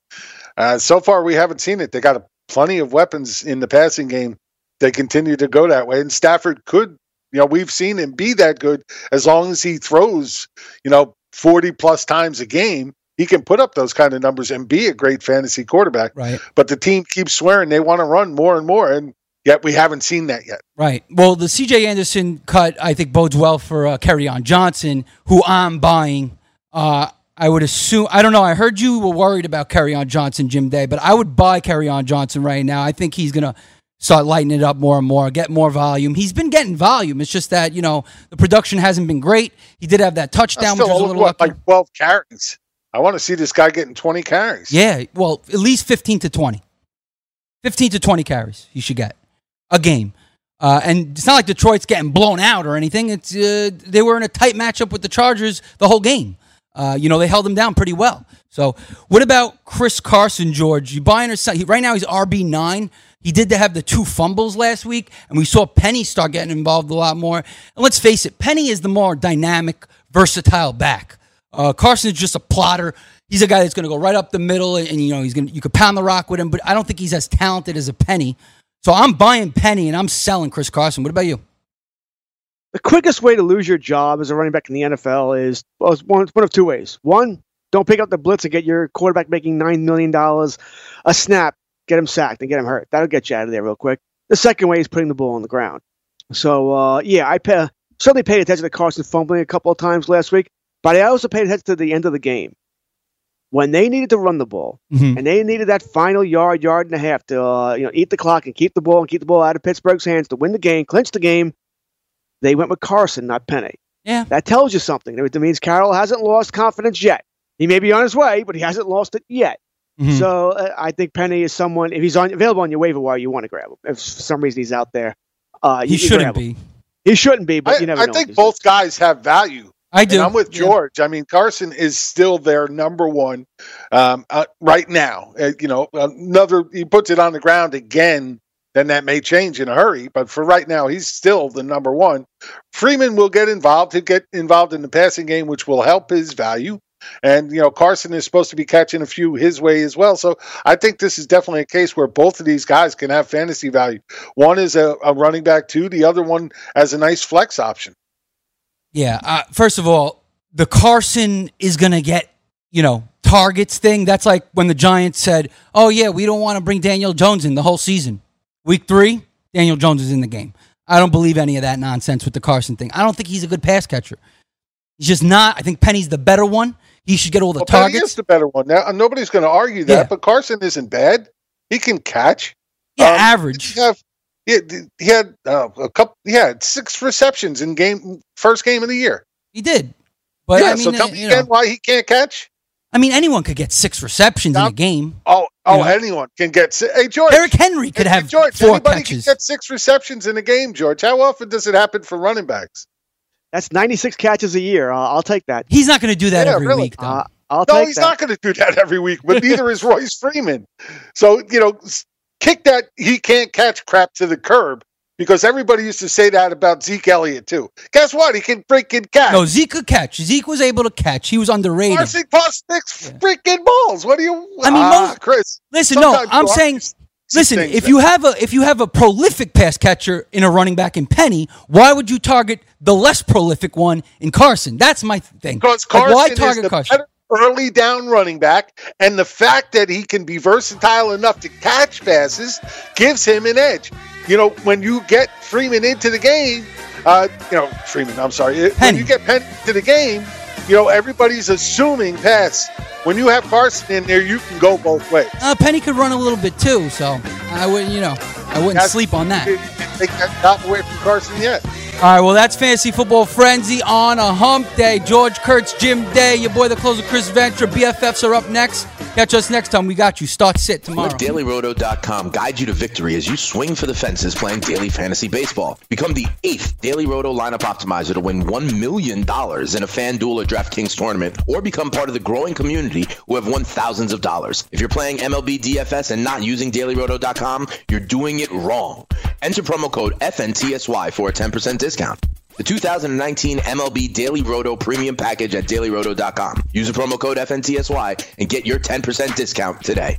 uh, so far we haven't seen it. They got a, plenty of weapons in the passing game. They continue to go that way, and Stafford could. You know, we've seen him be that good as long as he throws, you know, 40 plus times a game. He can put up those kind of numbers and be a great fantasy quarterback. Right. But the team keeps swearing they want to run more and more, and yet we haven't seen that yet. Right. Well, the C.J. Anderson cut I think bodes well for uh, on Johnson, who I'm buying. Uh, I would assume I don't know. I heard you were worried about on Johnson, Jim Day, but I would buy on Johnson right now. I think he's gonna start lighting it up more and more, get more volume. He's been getting volume. It's just that you know the production hasn't been great. He did have that touchdown, which was a little what, like 12 carries. I want to see this guy getting 20 carries. Yeah, well, at least 15 to 20. 15 to 20 carries you should get a game. Uh, and it's not like Detroit's getting blown out or anything. It's uh, they were in a tight matchup with the Chargers the whole game. Uh, you know, they held them down pretty well. So, what about Chris Carson, George? You buying or selling? Right now, he's RB nine. He did have the two fumbles last week, and we saw Penny start getting involved a lot more. And let's face it, Penny is the more dynamic, versatile back. Uh, Carson is just a plotter. He's a guy that's going to go right up the middle, and, and you know he's going. You could pound the rock with him, but I don't think he's as talented as a Penny. So I'm buying Penny, and I'm selling Chris Carson. What about you? The quickest way to lose your job as a running back in the NFL is well, one, one of two ways. One, don't pick up the blitz and get your quarterback making $9 million a snap, get him sacked and get him hurt. That'll get you out of there real quick. The second way is putting the ball on the ground. So, uh, yeah, I pay, certainly paid attention to Carson fumbling a couple of times last week, but I also paid attention to the end of the game. When they needed to run the ball Mhm. and they needed that final yard, yard and a half to uh, you know eat the clock and keep the ball and keep the ball out of Pittsburgh's hands to win the game, clinch the game, they went with Carson, not Penny. Yeah. That tells you something. That means Carroll hasn't lost confidence yet. He may be on his way, but he hasn't lost it yet. Mhm. So uh, I think Penny is someone. If he's on available on your waiver wire, you want to grab him. If for some reason he's out there, uh, He you- you shouldn't grab him. be. He shouldn't be, but I, you never I know. think both guys have value. I And do. I'm with Yeah. George. I mean, Carson is still their number one um, uh, right now. Uh, you know, another he puts it on the ground again, then that may change in a hurry. But for right now, he's still the number one. Freeman will get involved. He'll get involved in the passing game, which will help his value. And you know, Carson is supposed to be catching a few his way as well. So I think this is definitely a case where both of these guys can have fantasy value. One is a, a running back too. The other one as a nice flex option. Yeah. Uh, first of all, the Carson is going to get, you know, targets thing. That's like when the Giants said, oh, yeah, we don't want to bring Daniel Jones in the whole season. Week three, Daniel Jones is in the game. I don't believe any of that nonsense with the Carson thing. I don't think he's a good pass catcher. He's just not. I think Penny's the better one. He should get all the Well, Penny targets. is the better one. Now, nobody's going to argue that, Yeah. but Carson isn't bad. He can catch. Yeah, Um, average. He, have, he had, he had uh, a couple. He had six receptions in game first game of the year. He did. But yeah, I mean, so tell uh, me again know, why he can't catch. I mean, anyone could get six receptions in a game. Oh, oh, You know? anyone can get. si- Hey, George. Eric Henry could Hey, have George. four anybody catches. can get six receptions in a game. George, how often does it happen for running backs? That's 96 catches a year. Uh, I'll take that. He's not going to do that Yeah, every really. week, though. Uh, I'll no, take he's that. not going to do that every week, but neither is Royce Freeman. So, you know, s- kick that he can't catch crap to the curb because everybody used to say that about Zeke Elliott, too. Guess what? He can freaking catch. no, Zeke could catch. Zeke was able to catch. He was underrated. Carson caught six freaking balls. What do you? I mean, ah, most- Chris. Listen, no, I'm saying, listen, if that- you have a if you have a prolific pass catcher in a running back in Penny, why would you target the less prolific one in Carson? That's my thing. Because Like, Carson why is target Carson? better early down running back, and the fact that he can be versatile enough to catch passes gives him an edge. You know, when you get Freeman into the game, uh, you know, Freeman, I'm sorry, when you get Penny into the game, you know, everybody's assuming pass. When you have Carson in there, you can go both ways. Uh, Penny could run a little bit too, so I wouldn't, you know, I wouldn't That's- sleep on that. Take that top away from Carson yet. All right, well, that's Fantasy Football Frenzy on a hump day. George Kurtz, Jim Day, your boy, the closer, Chris Ventura. BFFs are up next. Catch us next time. We got you. Start sit tomorrow. Let DailyRoto.com guide you to victory as you swing for the fences playing daily fantasy baseball. Become the eighth Daily Roto lineup optimizer to win $1 million in a FanDuel or DraftKings tournament, or become part of the growing community who have won thousands of dollars. If you're playing MLB DFS and not using DailyRoto.com, you're doing it wrong. Enter promo code FNTSY for a 10% discount. The 2019 MLB Daily Roto Premium Package at dailyroto.com. Use the promo code FNTSY and get your 10% discount today.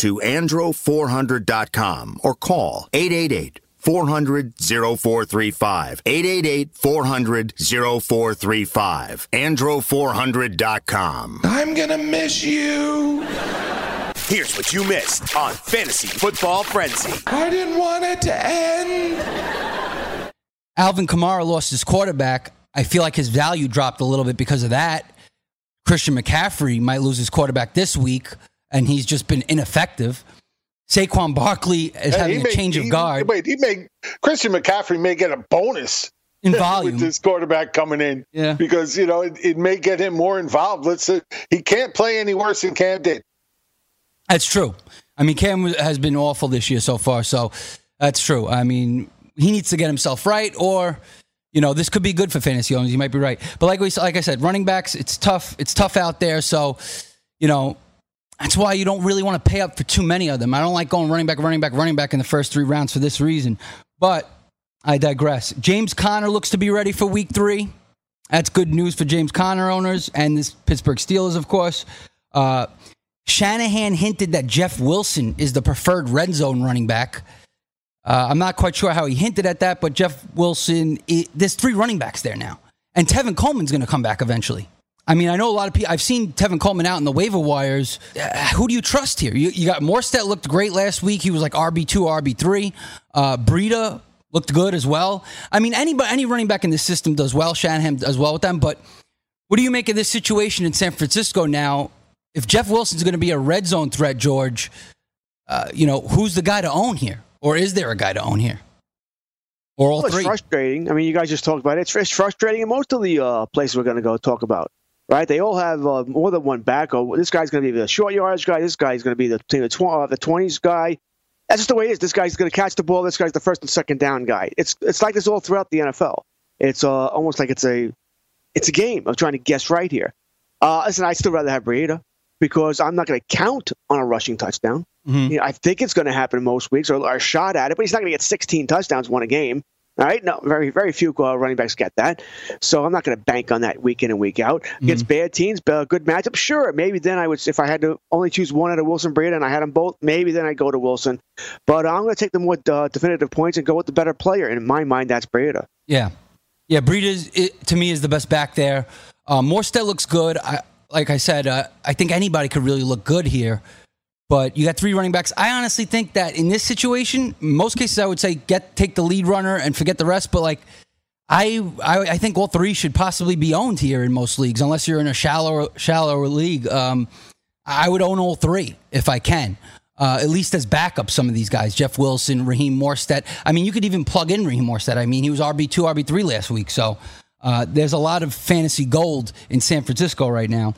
to andro400.com or call 888 400 0435. 888 400 0435. Andro400.com. I'm gonna miss you. Here's what you missed on Fantasy Football Frenzy. I didn't want it to end. Alvin Kamara lost his quarterback. I feel like his value dropped a little bit because of that. Christian McCaffrey might lose his quarterback this week, and he's just been ineffective. Saquon Barkley is Hey, having a may- change of guard. Wait, he may Christian McCaffrey may get a bonus In volume. with this quarterback coming in. Yeah. because you know it, it may get him more involved. Let's say he can't play any worse than Cam did. That's true. I mean, Cam has been awful this year so far, so that's true. I mean, he needs to get himself right, or you know, this could be good for fantasy owners. You might be right, but like we, like I said, running backs, it's tough. It's tough out there. So, you know, that's why you don't really want to pay up for too many of them. I don't like going running back, running back, running back in the first three rounds for this reason. But I digress. James Conner looks to be ready for Week Three. That's good news for James Conner owners and this Pittsburgh Steelers, of course. Uh, Shanahan hinted that Jeff Wilson is the preferred red zone running back. Uh, I'm not quite sure how he hinted at that, but Jeff Wilson, i there's three running backs there now. And Tevin Coleman's going to come back eventually. I mean, I know a lot of people, I've seen Tevin Coleman out in the waiver wires. Uh, who do you trust here? You, you got Mostert looked great last week. He was like RB2, RB3. Uh, Breida looked good as well. I mean, anybody, any running back in the system does well. Shanahan does well with them. But what do you make of this situation in San Francisco now? If Jeff Wilson's going to be a red zone threat, George, uh, you know, who's the guy to own here? Or is there a guy to own here? Or all Well, it's frustrating. I mean, you guys just talked about it. It's, it's frustrating in most of the uh, places we're going to go talk about. Right? They all have uh, more than one back. Oh, this guy's going to be the short yardage guy. This guy's going to be the the, tw- uh, the 20s guy. That's just the way it is. This guy's going to catch the ball. This guy's the first and second down guy. It's it's like this all throughout the NFL. It's uh, almost like it's a it's a game of trying to guess right here. Uh, listen, I'd still rather have Breida because I'm not going to count on a rushing touchdown. Mm-hmm. You know, I think it's going to happen most weeks or, or a shot at it, but he's not going to get 16 touchdowns one a game. All right, no, very very few uh, running backs get that, so I'm not going to bank on that week in and week out. Against bad teams, but a good matchup, sure. Maybe then I would, if I had to only choose one out of Wilson Breida and I had them both, maybe then I'd go to Wilson. But I'm going to take the more uh, definitive points and go with the better player. And in my mind, that's Breida. Yeah, yeah. Breida to me is the best back there. Uh, Mostert looks good. I, like I said, uh, I think anybody could really look good here. But you got three running backs. I honestly think that in this situation, most cases, I would say get take the lead runner and forget the rest. But like, I I, I think all three should possibly be owned here in most leagues, unless you're in a shallow shallower league. Um, I would own all three if I can. Uh, at least as backup, some of these guys, Jeff Wilson, Raheem Mostert. I mean, you could even plug in Raheem Mostert. I mean, he was RB two, RB three last week. So uh, there's a lot of fantasy gold in San Francisco right now.